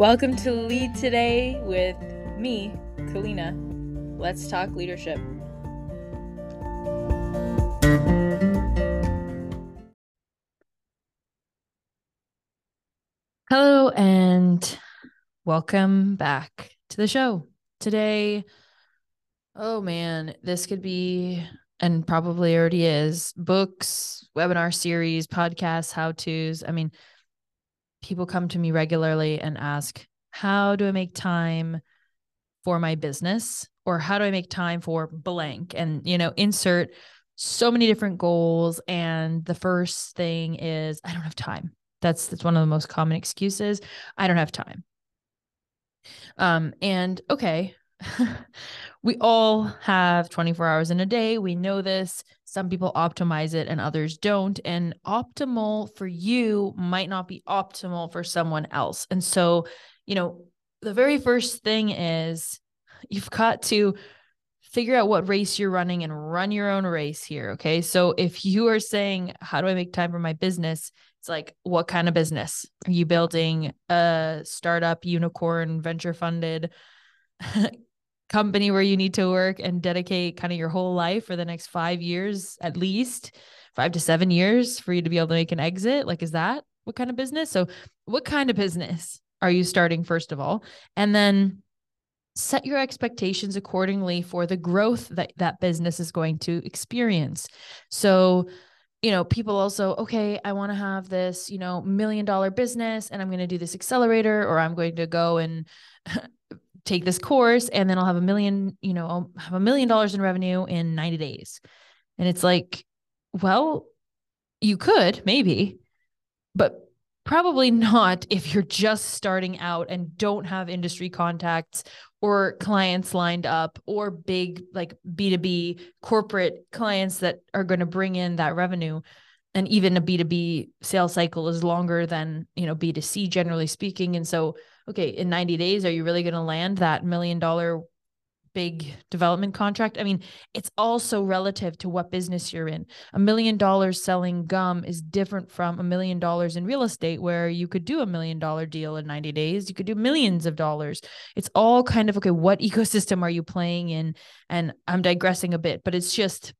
Welcome to Lead Today with me, Kalyna. Let's talk leadership. Hello, and welcome back to the show. Today, oh man, this could be, and probably already is, books, webinar series, podcasts, how to's. I mean, people come to me regularly and ask, How do I make time for my business? Or how do I make time for blank? And, you know, insert so many different goals. And the first thing is, I don't have time. That's that's one of the most common excuses. I don't have time. Um, and okay, we all have 24 hours in a day. We know this. Some people optimize it and others don't. And optimal for you might not be optimal for someone else. And so, you know, the very first thing is you've got to figure out what race you're running and run your own race here. Okay. So if you are saying, How do I make time for my business? It's like, what kind of business? Are you building a startup, unicorn, venture funded company where you need to work and dedicate kind of your whole life for the next five years at least five to seven years for you to be able to make an exit? Like is that what kind of business? So what kind of business are you starting first of all? And then set your expectations accordingly for the growth that that business is going to experience. So you know people also okay i want to have this you know million dollar business and i'm going to do this accelerator or i'm going to go and take this course and then I'll have a million, you know, I'll have a million dollars in revenue in 90 days. And it's like, well, you could maybe, but probably not if you're just starting out and don't have industry contacts or clients lined up or big like B2B corporate clients that are going to bring in that revenue and even a B2B sales cycle is longer than, you know, B2C generally speaking and so okay, in 90 days, are you really going to land that million dollar big development contract? I mean, it's also relative to what business you're in. A million dollars selling gum is different from a million dollars in real estate, where you could do a million dollar deal in 90 days. You could do millions of dollars. It's all kind of okay, what ecosystem are you playing in? And I'm digressing a bit, but it's just,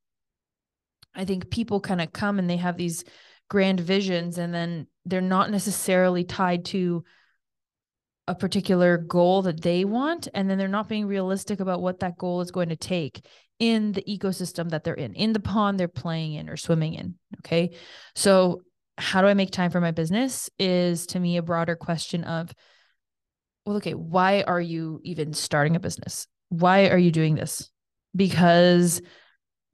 I think people kind of come and they have these grand visions and then they're not necessarily tied to a particular goal that they want and then they're not being realistic about what that goal is going to take in the ecosystem that they're in in the pond they're playing in or swimming in okay? So how do i make time for my business is to me a broader question of well okay why are you even starting a business? Why are you doing this? Because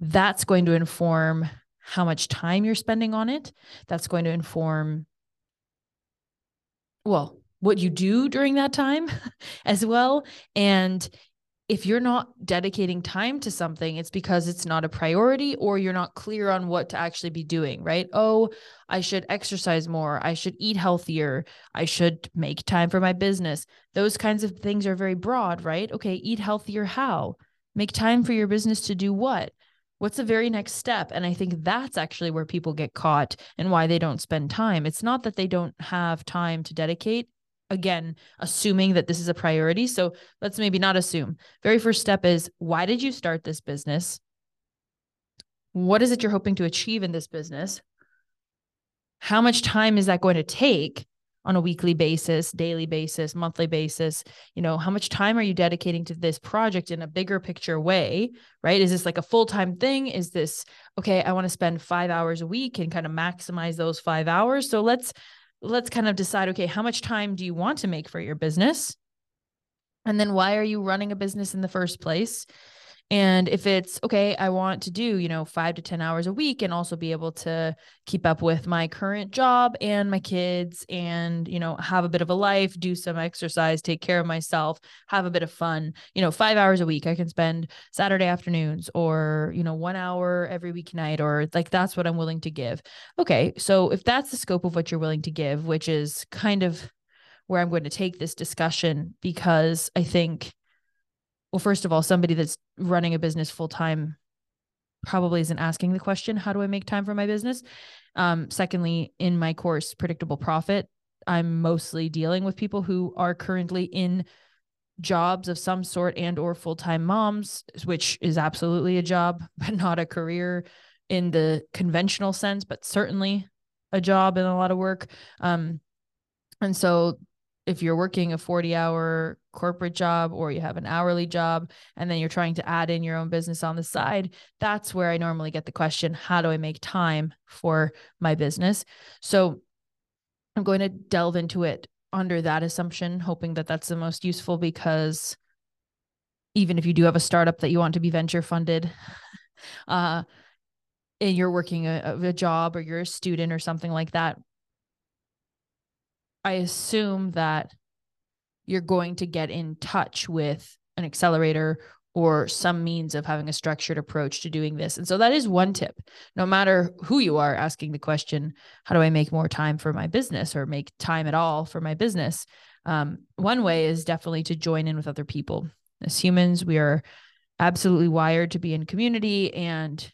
that's going to inform how much time you're spending on it. That's going to inform well what you do during that time as well. And if you're not dedicating time to something, it's because it's not a priority or you're not clear on what to actually be doing, right? Oh, I should exercise more. I should eat healthier. I should make time for my business. Those kinds of things are very broad, right? Okay, eat healthier. How? Make time for your business to do what? What's the very next step? And I think that's actually where people get caught and why they don't spend time. It's not that they don't have time to dedicate, again assuming that this is a priority. So let's maybe not assume. Very first step is why did you start this business? What is it you're hoping to achieve in this business? How much time is that going to take on a weekly basis daily basis monthly basis? You know how much time are you dedicating to this project in a bigger picture way right? Is this like a full-time thing? Is this okay i want to spend 5 hours a week and kind of maximize those 5 hours. So let's let's kind of decide okay, how much time do you want to make for your business? And then why are you running a business in the first place? And if it's okay, I want to do, you know, five to 10 hours a week and also be able to keep up with my current job and my kids and, you know, have a bit of a life, do some exercise, take care of myself, have a bit of fun, you know, five hours a week I can spend Saturday afternoons or, you know, one hour every weeknight or like that's what I'm willing to give. Okay. So if that's the scope of what you're willing to give, which is kind of where I'm going to take this discussion, because I think well first of all somebody that's running a business full time probably isn't asking the question how do i make time for my business? Um, secondly in my course predictable profit I'm mostly dealing with people who are currently in jobs of some sort and or full-time moms which is absolutely a job but not a career in the conventional sense but certainly a job and a lot of work. Um and so if you're working a 40 hour corporate job or you have an hourly job and then you're trying to add in your own business on the side that's where i normally get the question how do i make time for my business? So i'm going to delve into it under that assumption, hoping that that's the most useful because even if you do have a startup that you want to be venture funded, uh, and you're working a, a job or you're a student or something like that, I assume that you're going to get in touch with an accelerator or some means of having a structured approach to doing this. And so that is one tip. No matter who you are asking the question, how do I make more time for my business or make time at all for my business? Um, one way is definitely to join in with other people. As humans, we are absolutely wired to be in community and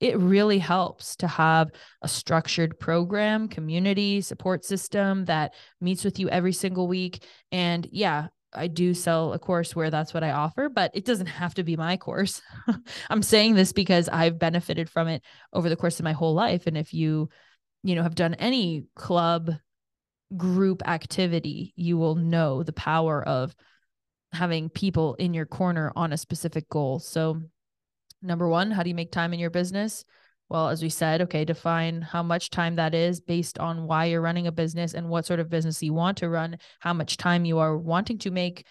it really helps to have a structured program, community support system that meets with you every single week. And yeah, I do sell a course where that's what I offer, but it doesn't have to be my course. I'm saying this because I've benefited from it over the course of my whole life. And if you, you know, have done any club group activity, you will know the power of having people in your corner on a specific goal. So, number one, how do you make time in your business? Well, as we said, okay, define how much time that is based on why you're running a business and what sort of business you want to run, how much time you are wanting to make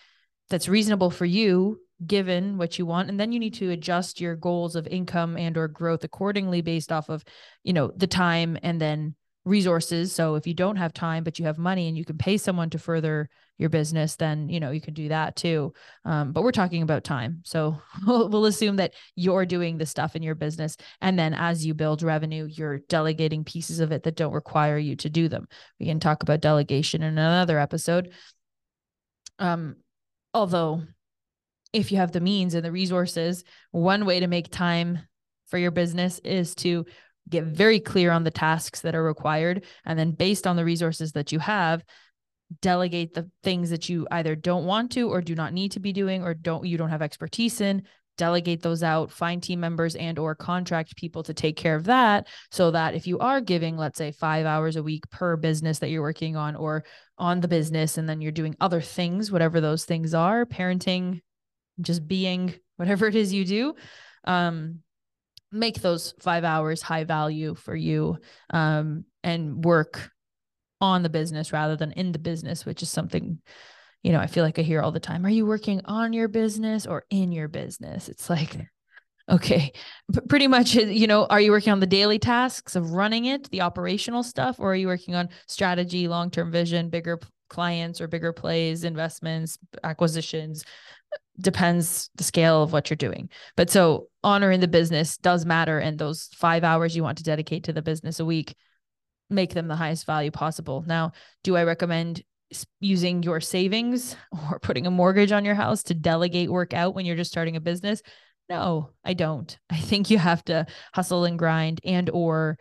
that's reasonable for you given what you want and then you need to adjust your goals of income and or growth accordingly based off of you know the time and then resources. So if you don't have time but you have money and you can pay someone to further your business then you know you can do that too. Um, but we're talking about time. So we'll, we'll assume that you're doing the stuff in your business. And then as you build revenue you're delegating pieces of it that don't require you to do them. We can talk about delegation in another episode. Um although if you have the means and the resources one way to make time for your business is to get very clear on the tasks that are required and then based on the resources that you have delegate the things that you either don't want to or do not need to be doing or don't you don't have expertise in. Delegate those out find team members and or contract people to take care of that so that if you are giving let's say 5 hours a week per business that you're working on or on the business and then you're doing other things whatever those things are parenting just being whatever it is you do um make those five hours high value for you um, and work on the business rather than in the business, which is something, you know, I feel like I hear all the time. Are you working on your business or in your business? It's like, okay, P- pretty much, you know, are you working on the daily tasks of running it, the operational stuff, or are you working on strategy, long term vision, bigger clients or bigger plays, investments, acquisitions? Depends the scale of what you're doing. But so honor in the business does matter. And those five hours you want to dedicate to the business a week, make them the highest value possible. Now, do I recommend using your savings or putting a mortgage on your house to delegate work out when you're just starting a business? No, I don't. I think you have to hustle and grind and or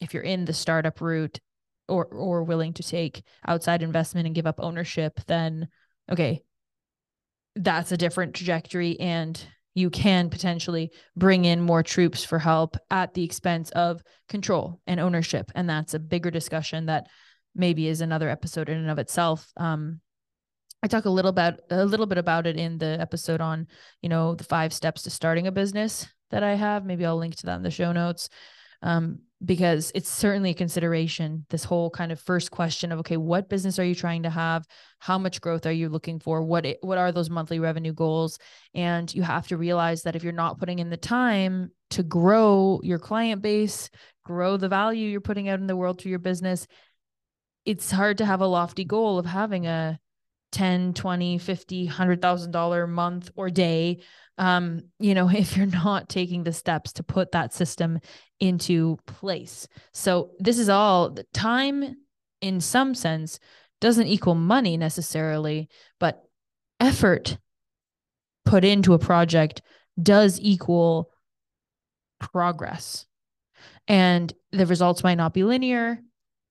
if you're in the startup route or or willing to take outside investment and give up ownership, then okay, that's a different trajectory and you can potentially bring in more troops for help at the expense of control and ownership and that's a bigger discussion that maybe is another episode in and of itself um, I talk a little bit a little bit about it in the episode on, you know, the five steps to starting a business that I have. Maybe I'll link to that in the show notes. Um, because it's certainly a consideration this whole kind of first question of okay what business are you trying to have? How much growth are you looking for? What it, what are those monthly revenue goals? And you have to realize that if you're not putting in the time to grow your client base grow the value you're putting out in the world through your business it's hard to have a lofty goal of having a 10 20 50 100000 dollar month or day um, you know, if you're not taking the steps to put that system into place. So this is all the time in some sense doesn't equal money necessarily, but effort put into a project does equal progress. And the results might not be linear.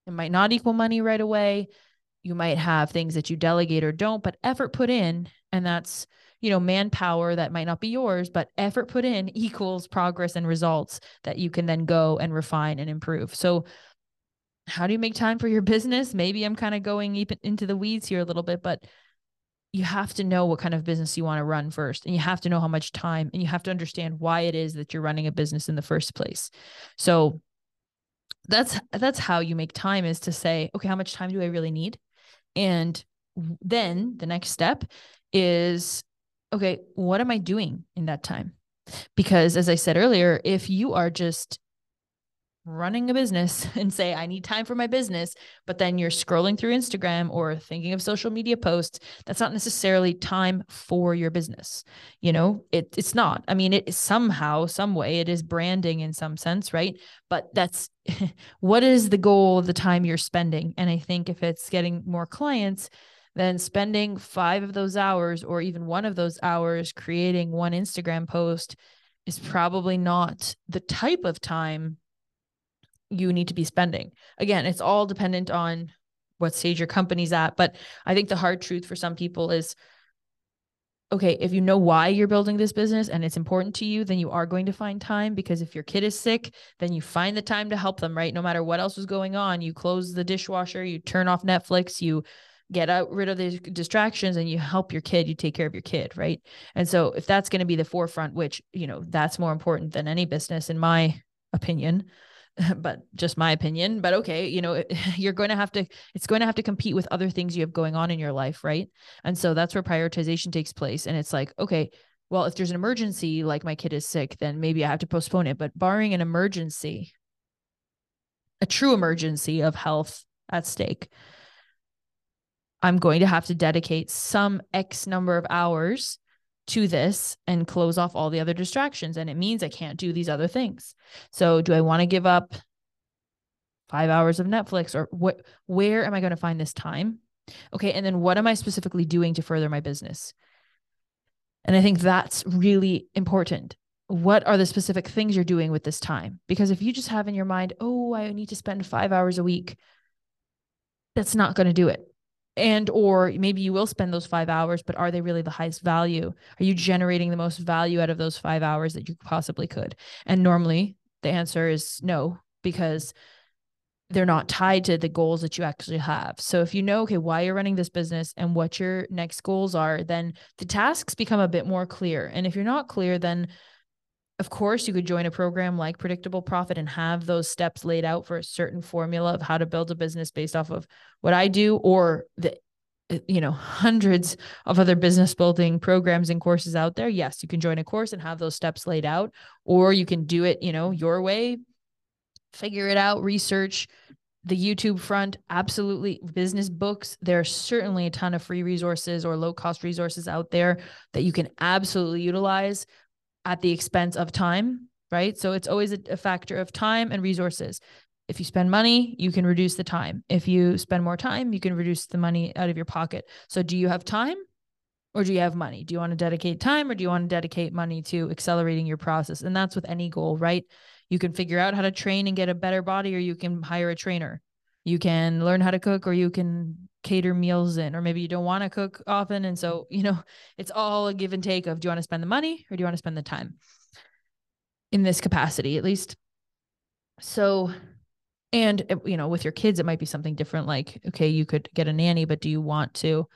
It might not equal money right away, you might have things that you delegate or don't, but effort put in, and that's you know manpower that might not be yours but effort put in equals progress and results that you can then go and refine and improve. So how do you make time for your business? Maybe i'm kind of going even into the weeds here a little bit but you have to know what kind of business you want to run first and you have to know how much time and you have to understand why it is that you're running a business in the first place. So that's that's how you make time is to say okay how much time do i really need and then the next step is okay what am i doing in that time? Because as i said earlier if you are just running a business and say, I need time for my business, but then you're scrolling through Instagram or thinking of social media posts, that's not necessarily time for your business. You know, it, it's not. I mean, it somehow, some way, it is branding in some sense, right? But that's what is the goal of the time you're spending? And I think if it's getting more clients, then spending five of those hours or even one of those hours creating one Instagram post is probably not the type of time you need to be spending. Again, it's all dependent on what stage your company's at. But I think the hard truth for some people is okay, if you know why you're building this business and it's important to you, then you are going to find time because if your kid is sick, then you find the time to help them, right? No matter what else is going on, you close the dishwasher, you turn off Netflix, you get out rid of the distractions and you help your kid, you take care of your kid, right? And so if that's going to be the forefront, which, you know, that's more important than any business in my opinion, but just my opinion but okay you know you're going to have to it's going to have to compete with other things you have going on in your life right? And so that's where prioritization takes place and it's like okay well if there's an emergency like my kid is sick then maybe i have to postpone it. But barring an emergency a true emergency of health at stake i'm going to have to dedicate some x number of hours to this and close off all the other distractions. And it means I can't do these other things. So, do I want to give up five hours of Netflix or what? Where am I going to find this time? Okay. And then what am I specifically doing to further my business? And I think that's really important. What are the specific things you're doing with this time? Because if you just have in your mind, oh, I need to spend five hours a week, that's not going to do it and or maybe you will spend those five hours but are they really the highest value are you generating the most value out of those five hours that you possibly could and normally the answer is no because they're not tied to the goals that you actually have. So if you know, okay, why you're running this business and what your next goals are, then the tasks become a bit more clear. And if you're not clear, then of course, you could join a program like Predictable Profit and have those steps laid out for a certain formula of how to build a business based off of what I do or the uh, you know hundreds of other business building programs and courses out there. Yes you can join a course and have those steps laid out or you can do it you know your way. Figure it out research the youtube front. Absolutely business books there are certainly a ton of free resources or low cost resources out there that you can absolutely utilize at the expense of time, right? So it's always a, a factor of time and resources. If you spend money, you can reduce the time. If you spend more time, you can reduce the money out of your pocket. So do you have time or do you have money? Do you want to dedicate time or do you want to dedicate money to accelerating your process? And that's with any goal, right? You can figure out how to train and get a better body or you can hire a trainer. You can learn how to cook or you can cater meals in or maybe you don't want to cook often and so you know it's all a give and take of do you want to spend the money or do you want to spend the time? In this capacity at least. So and eh, you know with your kids it might be something different like okay you could get a nanny but do you want to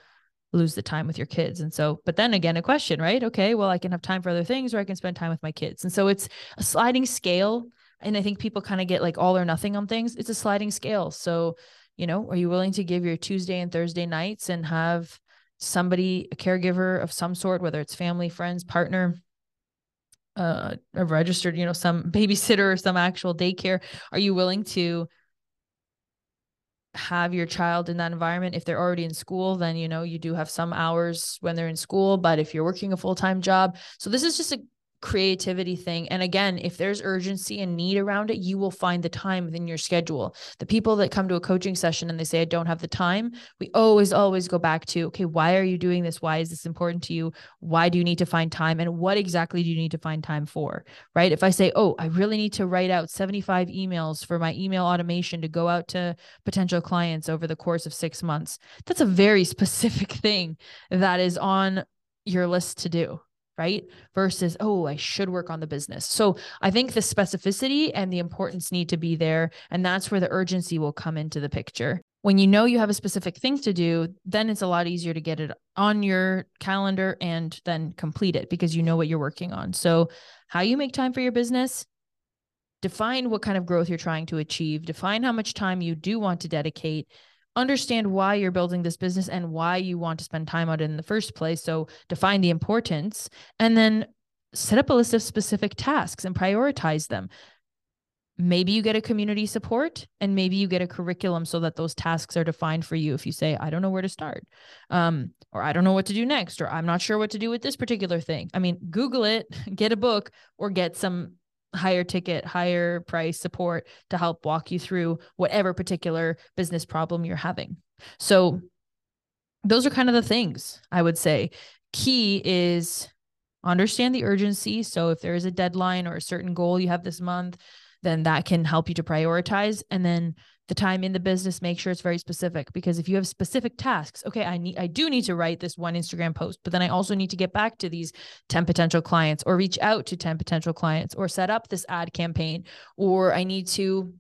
lose the time with your kids? And so but then again a question right? Okay well i can have time for other things or i can spend time with my kids. And so it's a sliding scale and i think people kind of get like all or nothing on things. It's a sliding scale. So you know are you willing to give your tuesday and thursday nights and have somebody a caregiver of some sort whether it's family friends partner uh a registered you know some babysitter or some actual daycare are you willing to have your child in that environment? If they're already in school then you know you do have some hours when they're in school but if you're working a full-time job so this is just a creativity thing. And again, if there's urgency and need around it, you will find the time within your schedule. The people that come to a coaching session and they say, I don't have the time, we always, always go back to, okay, why are you doing this? Why is this important to you? Why do you need to find time? And what exactly do you need to find time for? Right. If I say, oh, I really need to write out 75 emails for my email automation to go out to potential clients over the course of six months, that's a very specific thing that is on your list to do right? Versus, oh, I should work on the business. So I think the specificity and the importance need to be there. And that's where the urgency will come into the picture. When you know you have a specific thing to do, then it's a lot easier to get it on your calendar and then complete it because you know what you're working on. So, how you make time for your business, define what kind of growth you're trying to achieve, define how much time you do want to dedicate, understand why you're building this business and why you want to spend time on it in the first place. So define the importance and then set up a list of specific tasks and prioritize them. Maybe you get a community support and maybe you get a curriculum so that those tasks are defined for you. If you say, I don't know where to start, um, or I don't know what to do next, or I'm not sure what to do with this particular thing. I mean, Google it, get a book, or get some higher ticket, higher price support to help walk you through whatever particular business problem you're having. So, those are kind of the things I would say. Key is understand the urgency. So, if there is a deadline or a certain goal you have this month, then that can help you to prioritize. And then the time in the business make sure it's very specific because if you have specific tasks okay i need i do need to write this one instagram post but then i also need to get back to these 10 potential clients or reach out to 10 potential clients or set up this ad campaign or i need to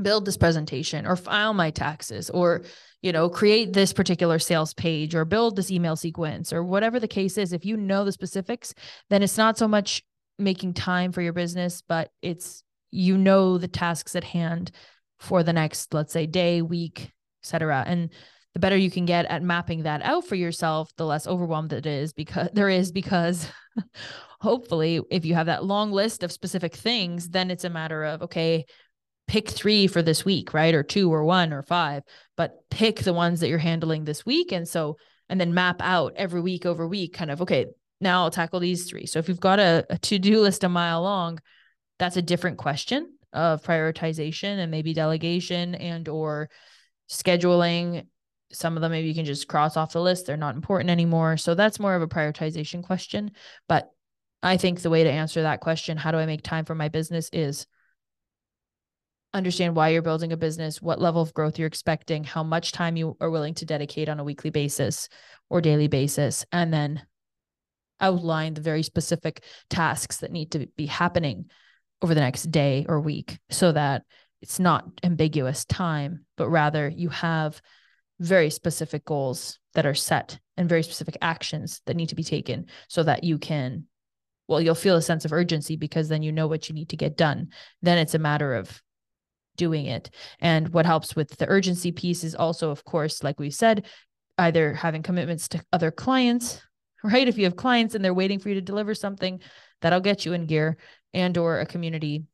build this presentation or file my taxes or you know create this particular sales page or build this email sequence or whatever the case is. If you know the specifics then it's not so much making time for your business but it's you know the tasks at hand for the next, let's say, day, week, etc. And the better you can get at mapping that out for yourself, the less overwhelmed it is because there is because hopefully if you have that long list of specific things, then it's a matter of okay, pick 3 for this week, right? Or 2 or 1 or 5, but pick the ones that you're handling this week and so and then map out every week over week kind of okay, now I'll tackle these 3. So if you've got a, a to-do list a mile long, that's a different question of prioritization and maybe delegation and or scheduling. Some of them maybe you can just cross off the list. They're not important anymore. So that's more of a prioritization question. But i think the way to answer that question how do i make time for my business is understand why you're building a business what level of growth you're expecting how much time you are willing to dedicate on a weekly basis or daily basis and then outline the very specific tasks that need to be happening over the next day or week so that it's not ambiguous time, but rather you have very specific goals that are set and very specific actions that need to be taken so that you can well you'll feel a sense of urgency because then you know what you need to get done. Then it's a matter of doing it. And what helps with the urgency piece is also of course like we said either having commitments to other clients right? If you have clients and they're waiting for you to deliver something that'll get you in gear and or a community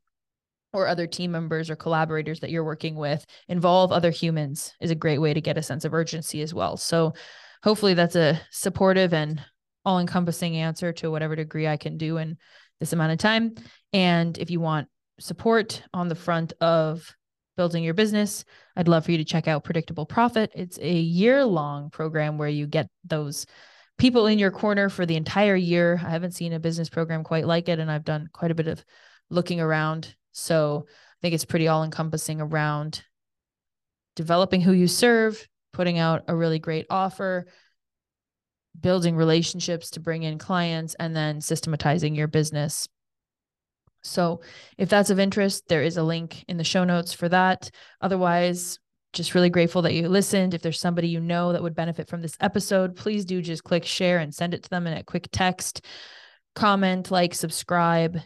or other team members or collaborators that you're working with. Involve other humans is a great way to get a sense of urgency as well. So hopefully that's a supportive and all encompassing answer to whatever degree i can do in this amount of time. And if you want support on the front of building your business i'd love for you to check out predictable profit. It's a year long program where you get those people in your corner for the entire year. I haven't seen a business program quite like it, and I've done quite a bit of looking around. So I think it's pretty all encompassing around developing who you serve, putting out a really great offer, building relationships to bring in clients, and then systematizing your business. So, if that's of interest, there is a link in the show notes for that. Otherwise, just really grateful that you listened. If there's somebody you know that would benefit from this episode, please do just click share and send it to them in a quick text, comment, like, subscribe,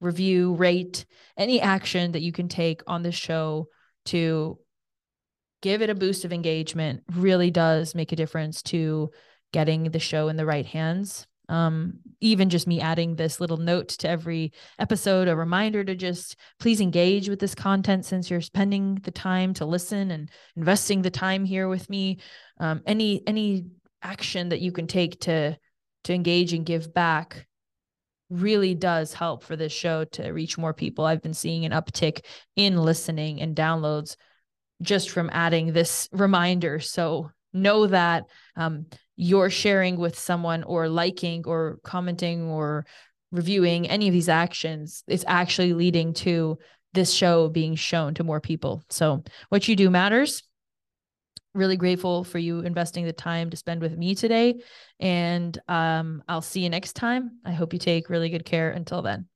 review, rate, any action that you can take on this show to give it a boost of engagement really does make a difference to getting the show in the right hands um, even just me adding this little note to every episode, a reminder to just please engage with this content since you're spending the time to listen and investing the time here with me. Um, any any action that you can take to to engage and give back really does help for this show to reach more people. I've been seeing an uptick in listening and downloads just from adding this reminder. So know that um, you're sharing with someone or liking or commenting or reviewing any of these actions is actually leading to this show being shown to more people. So what you do matters. Really grateful for you investing the time to spend with me today. And um, I'll see you next time. I hope you take really good care until then.